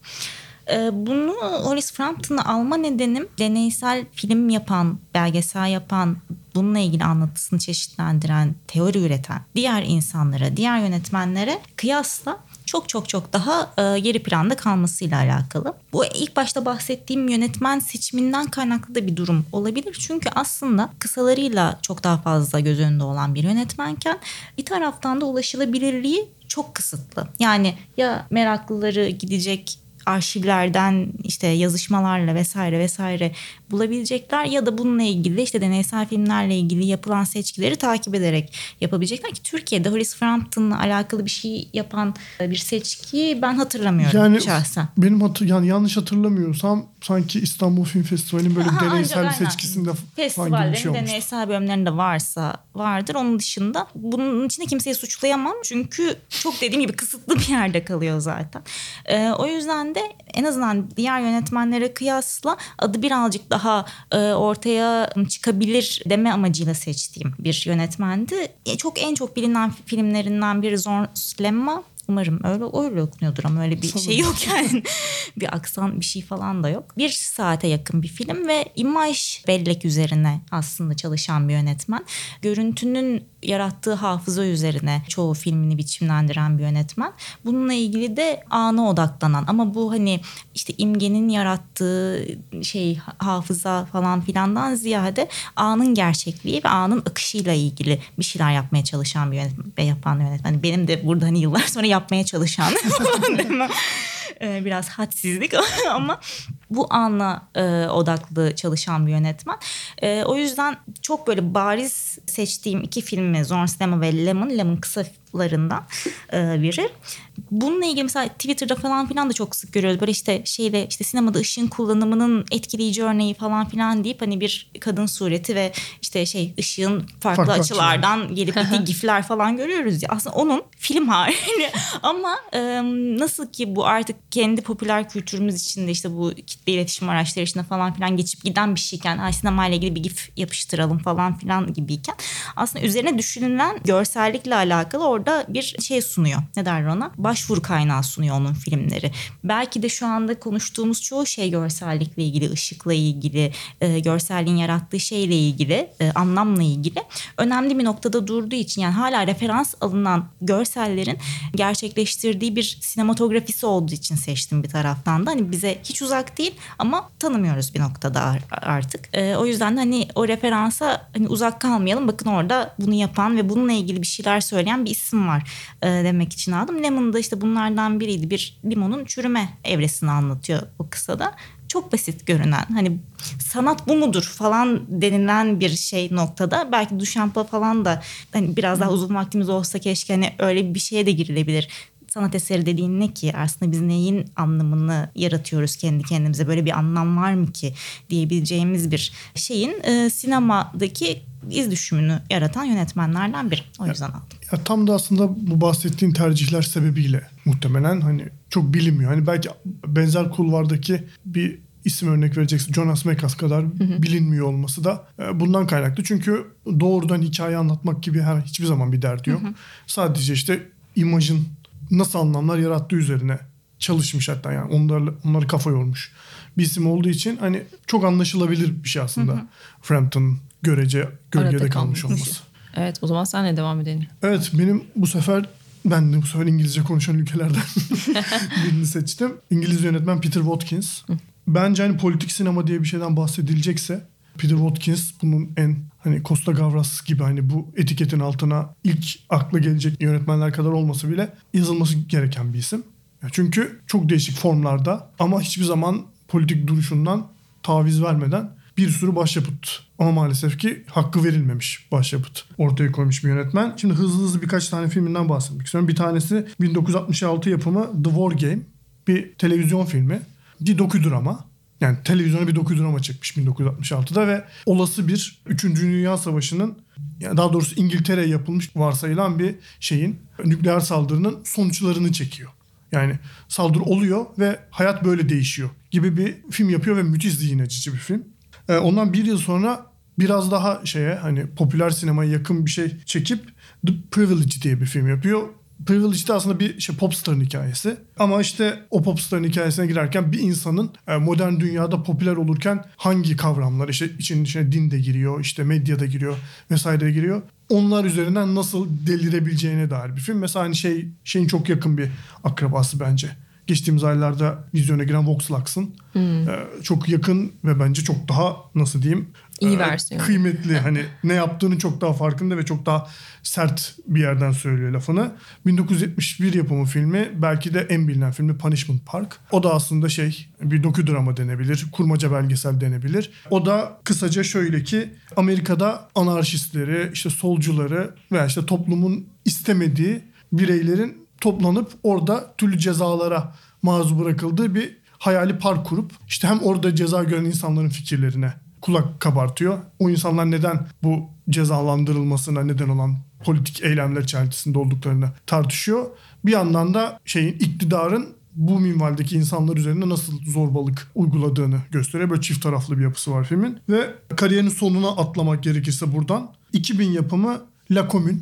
Ee, Bunu Hollis Frampton'ı alma nedenim deneysel film yapan, belgesel yapan, bununla ilgili anlatısını çeşitlendiren, teori üreten diğer insanlara, diğer yönetmenlere kıyasla çok çok çok daha e, geri planda kalmasıyla alakalı. Bu ilk başta bahsettiğim yönetmen seçiminden kaynaklı da bir durum olabilir. Çünkü aslında kısalarıyla çok daha fazla göz önünde olan bir yönetmenken bir taraftan da ulaşılabilirliği çok kısıtlı. Yani ya meraklıları gidecek arşivlerden işte yazışmalarla vesaire vesaire bulabilecekler ya da bununla ilgili işte deneysel filmlerle ilgili yapılan seçkileri takip ederek yapabilecekler ki Türkiye'de Hollis Frampton'la alakalı bir şey yapan bir seçki ben hatırlamıyorum Yani şahsen. benim hatır, yani yanlış hatırlamıyorsam sanki İstanbul Film Festivali'nin böyle Aha, deneysel ancak aynen. seçkisinde bir Festivallerin şey deneysel bölümlerinde varsa vardır. Onun dışında bunun içinde kimseyi suçlayamam. Çünkü çok dediğim gibi kısıtlı bir yerde kalıyor zaten. Ee, o yüzden de en azından diğer yönetmenlere kıyasla adı birazcık daha e, ortaya çıkabilir deme amacıyla seçtiğim bir yönetmendi. E, çok en çok bilinen filmlerinden biri Zorns Lemma. Umarım öyle öyle okunuyordur ama öyle bir şey yok yani. bir aksan bir şey falan da yok. Bir saate yakın bir film ve imaj bellek üzerine aslında çalışan bir yönetmen. Görüntünün yarattığı hafıza üzerine çoğu filmini biçimlendiren bir yönetmen. Bununla ilgili de ana odaklanan ama bu hani işte imgenin yarattığı şey hafıza falan filandan ziyade anın gerçekliği ve anın akışıyla ilgili bir şeyler yapmaya çalışan bir yönetmen, yapan yönetmen. Hani benim de burada hani yıllar sonra yapmaya çalışan Ee, biraz hadsizlik ama bu anla e, odaklı çalışan bir yönetmen. E, o yüzden çok böyle bariz seçtiğim iki filmi Zorn Cinema ve Lemon. Lemon kısa larından e, biri. Bununla ilgili mesela Twitter'da falan filan da çok sık görüyoruz. Böyle işte şeyde işte sinemada ışığın kullanımının etkileyici örneği falan filan deyip hani bir kadın sureti ve işte şey ışığın farklı, farklı açılardan açılar. gelip gittiği gifler falan görüyoruz. Ya. Aslında onun film hali ama e, nasıl ki bu artık kendi popüler kültürümüz içinde işte bu kitle iletişim araçları içinde falan filan geçip giden bir şeyken Ay, sinema ile ilgili bir gif yapıştıralım falan filan gibiyken aslında üzerine düşünülen görsellikle alakalı orada bir şey sunuyor. Ne derler ona? Başvuru kaynağı sunuyor onun filmleri. Belki de şu anda konuştuğumuz çoğu şey görsellikle ilgili, ışıkla ilgili, e, görselliğin yarattığı şeyle ilgili, e, anlamla ilgili önemli bir noktada durduğu için yani hala referans alınan görsellerin gerçekleştirdiği bir sinematografisi olduğu için seçtim bir taraftan da. Hani bize hiç uzak değil ama tanımıyoruz bir noktada artık. E, o yüzden de hani o referansa hani uzak kalmayalım. Bakın orada bunu yapan ve bununla ilgili bir şeyler söyleyen bir isim var e, demek için aldım. Lemon da işte bunlardan biriydi. Bir limonun çürüme evresini anlatıyor bu kısada. Çok basit görünen hani sanat bu mudur falan denilen bir şey noktada belki Duchamp falan da hani biraz daha uzun vaktimiz olsa keşke hani öyle bir şeye de girilebilir sanat eseri dediğin ne ki? Aslında biz neyin anlamını yaratıyoruz kendi kendimize? Böyle bir anlam var mı ki diyebileceğimiz bir şeyin e, sinemadaki iz düşümünü yaratan yönetmenlerden biri. O yüzden aldım. Ya tam da aslında bu bahsettiğin tercihler sebebiyle muhtemelen hani çok bilinmiyor. Hani belki benzer kulvardaki bir isim örnek vereceksin Jonas Mekas kadar hı hı. bilinmiyor olması da e, bundan kaynaklı. Çünkü doğrudan hikaye anlatmak gibi her hiçbir zaman bir derdi yok. Hı hı. Sadece işte imajın nasıl anlamlar yarattığı üzerine çalışmış hatta yani onları onları kafa yormuş bir isim olduğu için hani çok anlaşılabilir bir şey aslında. Hı hı. Frampton görece gölgede Arada kalmış olması. Evet o zaman senle devam edelim. Evet benim bu sefer ben de bu sefer İngilizce konuşan ülkelerden birini seçtim. İngiliz yönetmen Peter Watkins. Bence hani politik sinema diye bir şeyden bahsedilecekse Peter Watkins bunun en hani Costa Gavras gibi hani bu etiketin altına ilk akla gelecek yönetmenler kadar olması bile yazılması gereken bir isim. Çünkü çok değişik formlarda ama hiçbir zaman politik duruşundan taviz vermeden bir sürü başyapıt ama maalesef ki hakkı verilmemiş başyapıt ortaya koymuş bir yönetmen. Şimdi hızlı hızlı birkaç tane filminden bahsetmek istiyorum. Bir tanesi 1966 yapımı The War Game. Bir televizyon filmi. Bir dokudrama. Yani televizyona bir dokudrama çıkmış 1966'da ve olası bir 3. Dünya Savaşı'nın yani daha doğrusu İngiltere'ye yapılmış varsayılan bir şeyin nükleer saldırının sonuçlarını çekiyor. Yani saldırı oluyor ve hayat böyle değişiyor gibi bir film yapıyor ve müthiş zihin açıcı bir film. Ee, ondan bir yıl sonra biraz daha şeye hani popüler sinemaya yakın bir şey çekip The Privilege diye bir film yapıyor. Privilege de aslında bir şey popstarın hikayesi. Ama işte o popstarın hikayesine girerken bir insanın e, modern dünyada popüler olurken hangi kavramlar işte için içine din de giriyor, işte medya da giriyor vesaire de giriyor. Onlar üzerinden nasıl delirebileceğine dair bir film. Mesela hani şey şeyin çok yakın bir akrabası bence geçtiğimiz aylarda vizyona giren Vox Lux'ın hmm. e, çok yakın ve bence çok daha nasıl diyeyim iyi e, versiyon. Kıymetli hani ne yaptığını çok daha farkında ve çok daha sert bir yerden söylüyor lafını. 1971 yapımı filmi belki de en bilinen filmi Punishment Park. O da aslında şey bir dokudrama denebilir, kurmaca belgesel denebilir. O da kısaca şöyle ki Amerika'da anarşistleri, işte solcuları veya işte toplumun istemediği bireylerin toplanıp orada türlü cezalara maruz bırakıldığı bir hayali park kurup işte hem orada ceza gören insanların fikirlerine kulak kabartıyor. O insanlar neden bu cezalandırılmasına neden olan politik eylemler içerisinde olduklarını tartışıyor. Bir yandan da şeyin iktidarın bu minvaldeki insanlar üzerinde nasıl zorbalık uyguladığını gösteriyor. Böyle çift taraflı bir yapısı var filmin. Ve kariyerinin sonuna atlamak gerekirse buradan 2000 yapımı La Commune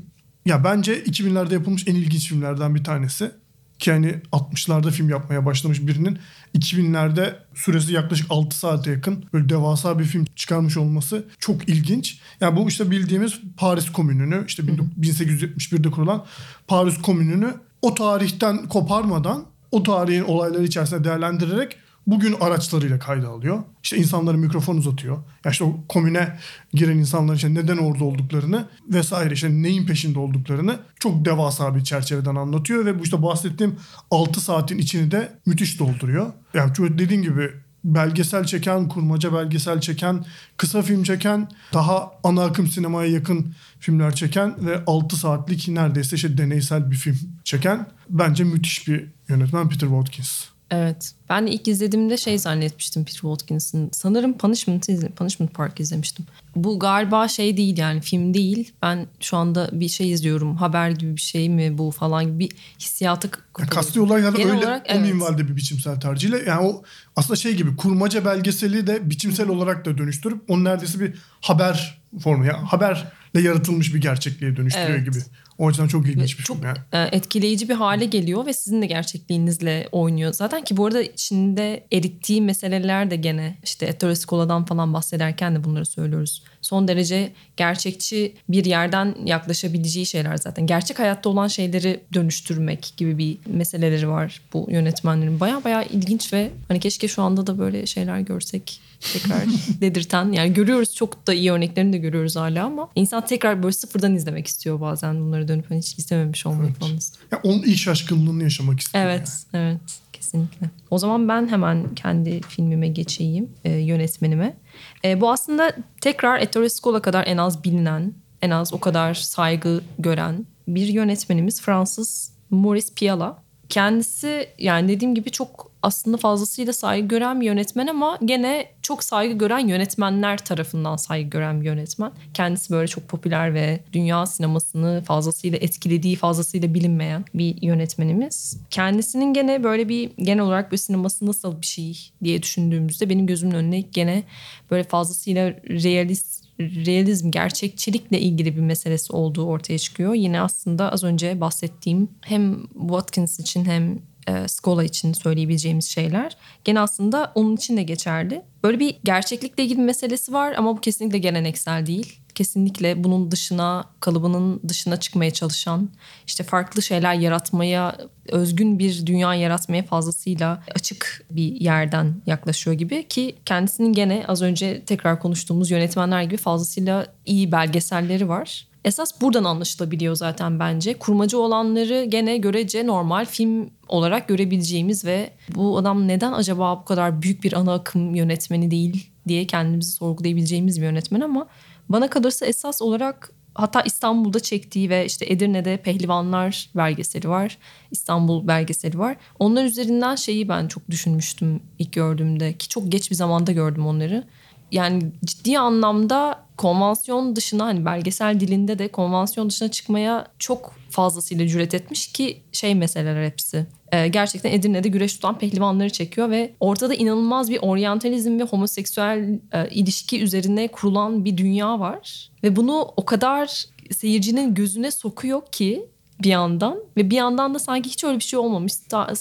ya bence 2000'lerde yapılmış en ilginç filmlerden bir tanesi. Ki hani 60'larda film yapmaya başlamış birinin 2000'lerde süresi yaklaşık 6 saate yakın böyle devasa bir film çıkarmış olması çok ilginç. Yani bu işte bildiğimiz Paris Komünü'nü işte 1871'de kurulan Paris Komünü'nü o tarihten koparmadan o tarihin olayları içerisinde değerlendirerek bugün araçlarıyla kayda alıyor. İşte insanlara mikrofon uzatıyor. Ya işte o komüne giren insanların işte neden orada olduklarını vesaire işte neyin peşinde olduklarını çok devasa bir çerçeveden anlatıyor ve bu işte bahsettiğim 6 saatin içini de müthiş dolduruyor. Yani dediğim gibi belgesel çeken, kurmaca belgesel çeken, kısa film çeken, daha ana akım sinemaya yakın filmler çeken ve 6 saatlik neredeyse işte deneysel bir film çeken bence müthiş bir yönetmen Peter Watkins. Evet. Ben ilk izlediğimde şey zannetmiştim Peter Watkins'in. Sanırım Punishment, izle, Punishment Park izlemiştim. Bu galiba şey değil yani film değil. Ben şu anda bir şey izliyorum. Haber gibi bir şey mi bu falan gibi bir hissiyatı yani kastı olaylar Genel öyle olarak, o evet. minvalde bir biçimsel tercihle. Yani o aslında şey gibi kurmaca belgeseli de biçimsel olarak da dönüştürüp onu neredeyse bir haber formu. Yani haberle yaratılmış bir gerçekliğe dönüştürüyor Evet. gibi. O açıdan çok ilginç bir çok film yani. e, etkileyici bir hale geliyor ve sizin de gerçekliğinizle oynuyor. Zaten ki bu arada içinde erittiği meseleler de gene işte Ettore Scola'dan falan bahsederken de bunları söylüyoruz. Son derece gerçekçi bir yerden yaklaşabileceği şeyler zaten. Gerçek hayatta olan şeyleri dönüştürmek gibi bir meseleleri var bu yönetmenlerin. Baya baya ilginç ve hani keşke şu anda da böyle şeyler görsek tekrar dedirten. Yani görüyoruz çok da iyi örneklerini de görüyoruz hala ama insan tekrar böyle sıfırdan izlemek istiyor bazen bunları dönüp hani hiç izlememiş olmayı Evet. falan istiyor. Yani onun ilk şaşkınlığını yaşamak istiyor. Evet, evet kesinlikle. O zaman ben hemen kendi filmime geçeyim, e, yönetmenime. E, bu aslında tekrar Ettore Scola kadar en az bilinen, en az o kadar saygı gören bir yönetmenimiz Fransız Maurice Piala. Kendisi yani dediğim gibi çok aslında fazlasıyla saygı gören bir yönetmen ama gene çok saygı gören yönetmenler tarafından saygı gören bir yönetmen. Kendisi böyle çok popüler ve dünya sinemasını fazlasıyla etkilediği, fazlasıyla bilinmeyen bir yönetmenimiz. Kendisinin gene böyle bir genel olarak böyle sineması nasıl bir şey diye düşündüğümüzde benim gözümün önüne gene böyle fazlasıyla realist realizm, gerçekçilikle ilgili bir meselesi olduğu ortaya çıkıyor. Yine aslında az önce bahsettiğim hem Watkins için hem e, Scola için söyleyebileceğimiz şeyler gene aslında onun için de geçerli. Böyle bir gerçeklikle ilgili bir meselesi var ama bu kesinlikle geleneksel değil. Kesinlikle bunun dışına, kalıbının dışına çıkmaya çalışan, işte farklı şeyler yaratmaya, özgün bir dünya yaratmaya fazlasıyla açık bir yerden yaklaşıyor gibi ki kendisinin gene az önce tekrar konuştuğumuz yönetmenler gibi fazlasıyla iyi belgeselleri var. Esas buradan anlaşılabiliyor zaten bence. Kurmacı olanları gene görece normal film olarak görebileceğimiz ve bu adam neden acaba bu kadar büyük bir ana akım yönetmeni değil diye kendimizi sorgulayabileceğimiz bir yönetmen ama bana kalırsa esas olarak hatta İstanbul'da çektiği ve işte Edirne'de Pehlivanlar belgeseli var. İstanbul belgeseli var. Onlar üzerinden şeyi ben çok düşünmüştüm ilk gördüğümde ki çok geç bir zamanda gördüm onları. Yani ciddi anlamda konvansiyon dışına hani belgesel dilinde de konvansiyon dışına çıkmaya çok fazlasıyla cüret etmiş ki şey meseleler hepsi. Ee, gerçekten Edirne'de güreş tutan pehlivanları çekiyor ve ortada inanılmaz bir oryantalizm ve homoseksüel e, ilişki üzerine kurulan bir dünya var. Ve bunu o kadar seyircinin gözüne sokuyor ki bir yandan ve bir yandan da sanki hiç öyle bir şey olmamış.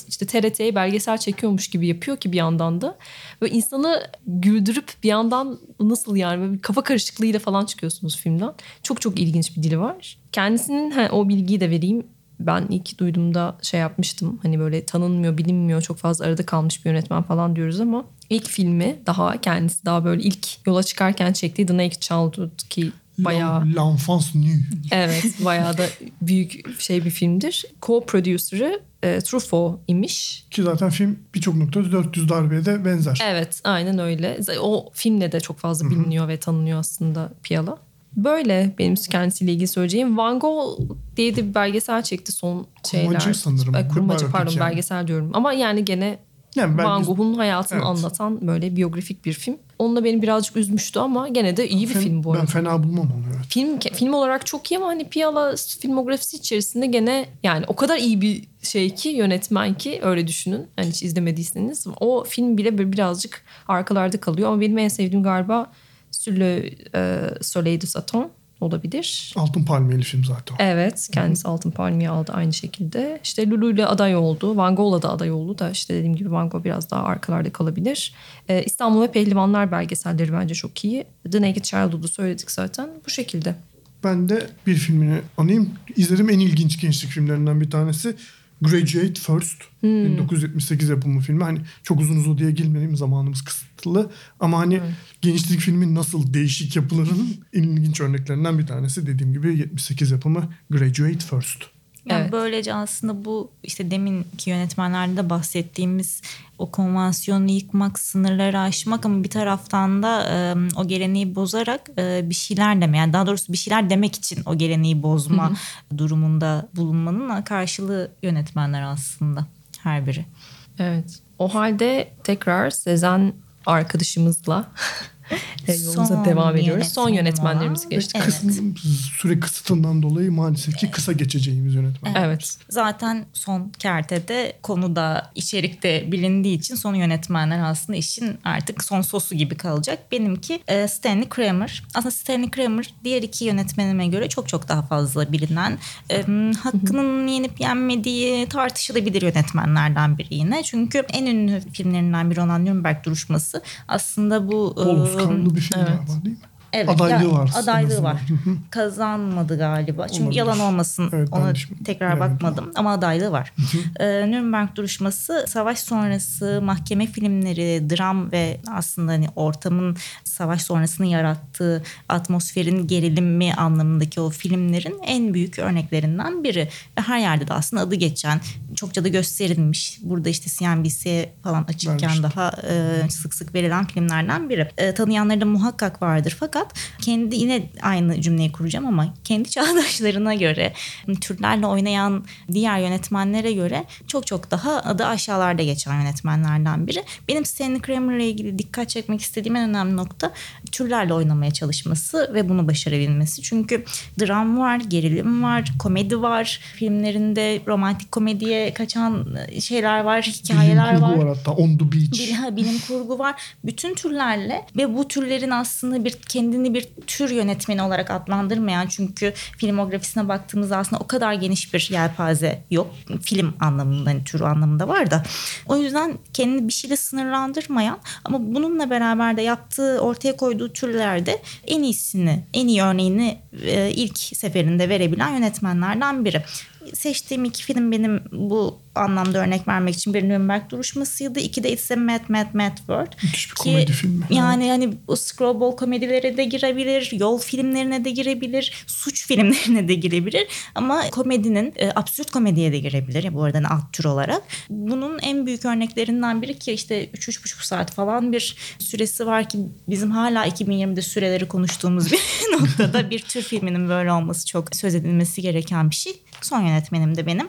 İşte TRT'ye belgesel çekiyormuş gibi yapıyor ki bir yandan da. Ve insanı güldürüp bir yandan nasıl yani böyle bir kafa karışıklığıyla falan çıkıyorsunuz filmden. Çok çok ilginç bir dili var. Kendisinin he, o bilgiyi de vereyim. Ben ilk duyduğumda şey yapmıştım. Hani böyle tanınmıyor, bilinmiyor, çok fazla arada kalmış bir yönetmen falan diyoruz ama ilk filmi daha kendisi daha böyle ilk yola çıkarken çektiği The Naked Childhood ki bayağı L'enfance nue. Evet bayağı da büyük şey bir filmdir. Co-producer'ı e, Truffaut imiş. Ki zaten film birçok noktada 400 darbeye de benzer. Evet aynen öyle. O filmle de çok fazla biliniyor ve tanınıyor aslında Piyala. Böyle benim kendisiyle ilgili söyleyeceğim. Van Gogh diye de bir belgesel çekti son şeyler. Kurmacı sanırım. Ay, kurmacı pardon yani. belgesel diyorum. Ama yani gene Yani ben Van Gogh'un hayatını Evet. anlatan böyle biyografik bir film. Onunla beni birazcık üzmüştü ama gene de iyi bir Fen- film bu arada. Ben fena bulmam onu evet. film film olarak çok iyi ama hani Piala filmografisi içerisinde gene yani o kadar iyi bir şey ki yönetmen ki öyle düşünün. Hani hiç izlemediyseniz o film bile bir- birazcık arkalarda kalıyor ama benim en sevdiğim galiba Sur le e, Soleil de Satan. Olabilir. Altın Palmiyeli film zaten. Evet kendisi Altın Palmiye aldı aynı şekilde. İşte Lulu ile aday oldu. Van Gogh'la da aday oldu da işte dediğim gibi Van Gogh biraz daha arkalarda kalabilir. Ee, İstanbul ve Pehlivanlar belgeselleri bence çok iyi. The Naked Childhood'u söyledik zaten bu şekilde. Ben de bir filmini anayım. İzledim en ilginç gençlik filmlerinden bir tanesi. Graduate First. 1978 yapımı filmi. Hani çok uzun uzun diye girmeyeyim zamanımız kısıtlı. Ama hani gençlik filmin nasıl değişik yapılarının ilginç örneklerinden bir tanesi. Dediğim gibi 78 yapımı Graduate First. Yani Evet. Böylece aslında bu işte deminki yönetmenlerde de bahsettiğimiz o konvansiyonu yıkmak, sınırları aşmak ama bir taraftan da e, o geleneği bozarak e, bir şeyler deme. Yani daha doğrusu bir şeyler demek için o geleneği bozma durumunda bulunmanın karşılığı yönetmenler aslında her biri. Evet. O halde tekrar Sezen arkadaşımızla yolumuza Son devam ediyoruz. Son yönetmenlerimizi geçtik. Evet. Kıs- süre kısıtından dolayı maalesef ki kısa geçeceğimiz yönetmen. Evet. Zaten son kertede konuda içerikte bilindiği için son yönetmenler aslında işin artık son sosu gibi kalacak. Benimki e, Stanley Kramer. Aslında Stanley Kramer diğer iki yönetmenime göre çok çok daha fazla bilinen e, hakkının yenip yenmediği tartışılabilir yönetmenlerden biri yine. Çünkü en ünlü filmlerinden biri olan Nürnberg Duruşması aslında bu e, Oscar'lı bir film evet. galiba değil mi? Evet, Adaylığı ya- var. Adaylığı var. Kazanmadı galiba. Çünkü Olabilir. yalan olmasın Evet, ona tekrar bilemedim. bakmadım ama adaylığı var. ee, Nürnberg duruşması savaş sonrası mahkeme filmleri, dram ve aslında hani ortamın savaş sonrasını yarattığı atmosferin gerilimi anlamındaki o filmlerin en büyük örneklerinden biri. Ve her yerde de aslında adı geçen, çokça da gösterilmiş. Burada işte CNBC falan açıkken Vermişti. daha e, sık sık verilen filmlerden biri. E, tanıyanları da muhakkak vardır fakat kendi yine aynı cümleyi kuracağım ama kendi çağdaşlarına göre türlerle oynayan diğer yönetmenlere göre çok çok daha adı aşağılarda geçen yönetmenlerden biri. Benim Stanley Kramer'la ilgili dikkat çekmek istediğim en önemli nokta türlerle oynamaya çalışması ve bunu başarabilmesi. Çünkü dram var, gerilim var, komedi var. Filmlerinde romantik komediye kaçan şeyler var, hikayeler Bilim var. kurgu var hatta On the Beach. Bil- ha, bilim kurgu var. Bütün türlerle ve bu türlerin aslında bir kendini bir tür yönetmeni olarak adlandırmayan çünkü filmografisine baktığımızda aslında o kadar geniş bir yelpaze yok. Film anlamında hani tür anlamında var da. O yüzden kendini bir şeyle sınırlandırmayan ama bununla beraber de yaptığı ortaya koyduğu türlerde en iyisini, en iyi örneğini e, ilk seferinde verebilen yönetmenlerden biri. Seçtiğim iki film benim bu anlamda örnek vermek için bir Nürnberg duruşmasıydı. İki de It's a Mad Mad Mad World. Müthiş bir komedi filmi. Yani hani o screwball komedilere de girebilir, yol filmlerine de girebilir, suç filmlerine de girebilir. Ama komedinin e, absürt komediye de girebilir. Ya bu arada hani alt tür olarak. Bunun en büyük örneklerinden biri ki işte 3-3,5 saat falan bir süresi var ki bizim hala 2020'de süreleri konuştuğumuz bir noktada bir tür filminin böyle olması çok söz edilmesi gereken bir şey. Son yönetmenim de benim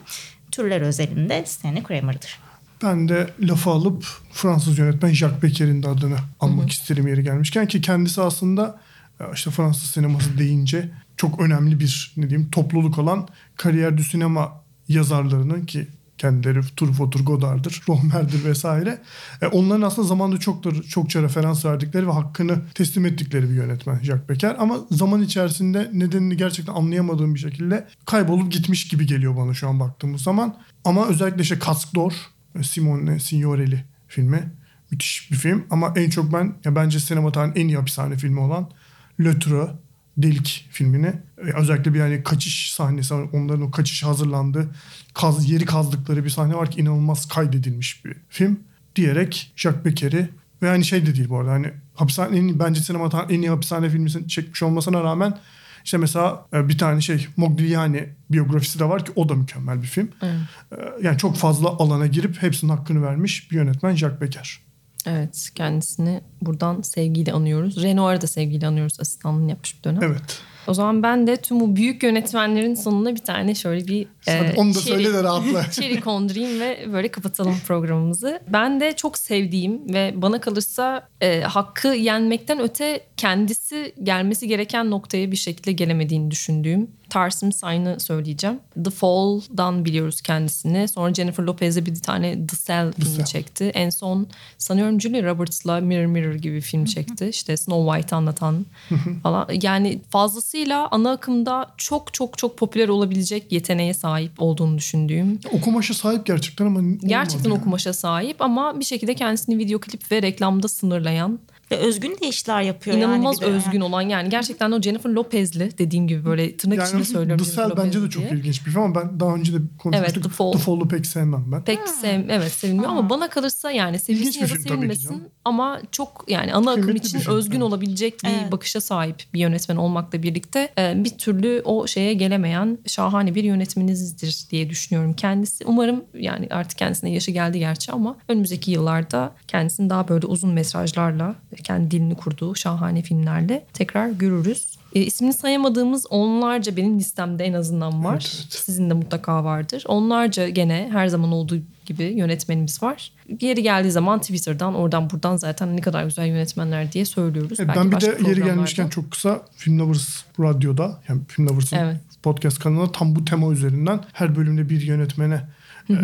türler özelinde Stanley Kramer'dır. Ben de lafı alıp Fransız yönetmen Jacques Becker'in de adını almak isterim yeri gelmişken ki kendisi aslında e, işte Fransız sineması deyince çok önemli bir ne diyeyim topluluk olan kariyer du sinema yazarlarının ki kendileri Truffaut'tur, Godard'dır, Rohmer'dir vesaire. E, onların aslında zamanında çoktur, çokça referans verdikleri ve hakkını teslim ettikleri bir yönetmen Jacques Becker. Ama zaman içerisinde nedenini gerçekten anlayamadığım bir şekilde kaybolup gitmiş gibi geliyor bana şu an baktığımız zaman. Ama özellikle işte Casque d'Or, Simone Signorelli filmi. Müthiş bir film ama en çok ben ya bence sinema tarihinin en iyi hapishane filmi olan Le Trou, Delik filmini özellikle bir yani kaçış sahnesi onların o kaçış hazırlandığı kaz, yeri kazdıkları bir sahne var ki inanılmaz kaydedilmiş bir film diyerek Jacques Becker'i ve yani şey de değil bu arada hani hapishane en iyi, bence sinema en iyi hapishane filmini çekmiş olmasına rağmen işte mesela e, bir tane şey Modigliani biyografisi de var ki o da mükemmel bir film. E, Yani çok fazla alana girip hepsinin hakkını vermiş bir yönetmen Jacques Becker. Evet kendisini buradan sevgiyle anıyoruz. Renoir'ı da sevgiyle anıyoruz asistanlığını yapmış bir dönem. Evet. O zaman ben de tüm bu büyük yönetmenlerin sonuna bir tane şöyle bir Hadi e, onu da çeri- söyle de rahatla. çeri kondurayım ve böyle kapatalım programımızı. Ben de çok sevdiğim ve bana kalırsa e, hakkı yenmekten öte kendisi gelmesi gereken noktaya bir şekilde gelemediğini düşündüğüm Tarsim Sayn'ı söyleyeceğim. The Fall'dan biliyoruz kendisini. Sonra Jennifer Lopez'e bir tane The Cell filmi Cell. çekti. En son sanıyorum Julia Roberts'la Mirror Mirror gibi film çekti. İşte Snow White anlatan falan. Yani fazlasıyla ana akımda çok çok çok popüler olabilecek yeteneğe sahip olduğunu düşündüğüm. O kumaşa sahip gerçekten ama Gerçekten yani. kumaşa sahip ama bir şekilde kendisini video klip ve reklamda sınırlayan Ve özgün de işler yapıyor İnanılmaz yani. özgün olan yani gerçekten o Jennifer Lopez'li dediğim gibi böyle tırnak içinde söylüyorum. The Cell bence de çok diye. ilginç bir film ama ben daha önce de konuşmuştuk. Evet, The Fall. The Fall'u pek sevmem ben. Pek sev, evet sevilmiyor ama bana kalırsa yani sevilsin ya da sevilmesin ama çok yani ana akım Kıymetli için özgün evet. olabilecek bir Evet. bakışa sahip bir yönetmen olmakla birlikte e, bir türlü o şeye gelemeyen şahane bir yönetmeninizdir diye düşünüyorum kendisi. Umarım yani artık kendisine yaşı geldi gerçi ama önümüzdeki yıllarda kendisini daha böyle uzun metrajlarla kendi dilini kurduğu şahane filmlerle tekrar görürüz. E, ismini sayamadığımız onlarca benim listemde en azından var. Evet, evet. Sizin de mutlaka vardır. Onlarca gene her zaman olduğu gibi yönetmenimiz var. Yeri geldiği zaman Twitter'dan oradan buradan zaten ne kadar güzel yönetmenler diye söylüyoruz. Evet, Belki ben bir de yeri gelmişken çok kısa Film Lovers Radyo'da yani Film Lovers'ın Evet. podcast kanalında tam bu tema üzerinden her bölümde bir yönetmene e,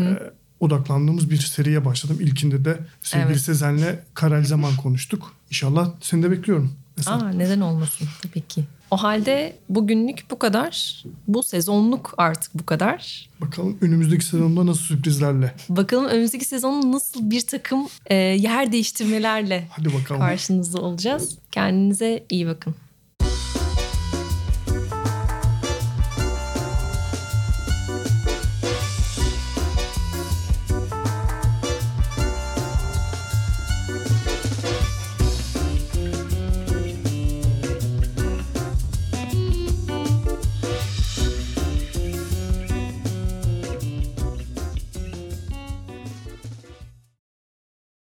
odaklandığımız bir seriye başladım. İlkinde de sevgili Evet. Sezen'le Karel Zaman konuştuk. İnşallah seni de bekliyorum. Esen. Aa, neden olmasın tabii ki. O halde bugünlük bu kadar. Bu sezonluk artık bu kadar. Bakalım önümüzdeki sezonda nasıl sürprizlerle. Bakalım önümüzdeki sezon nasıl bir takım e, yer değiştirmelerle Hadi bakalım. karşınızda olacağız. Kendinize iyi bakın.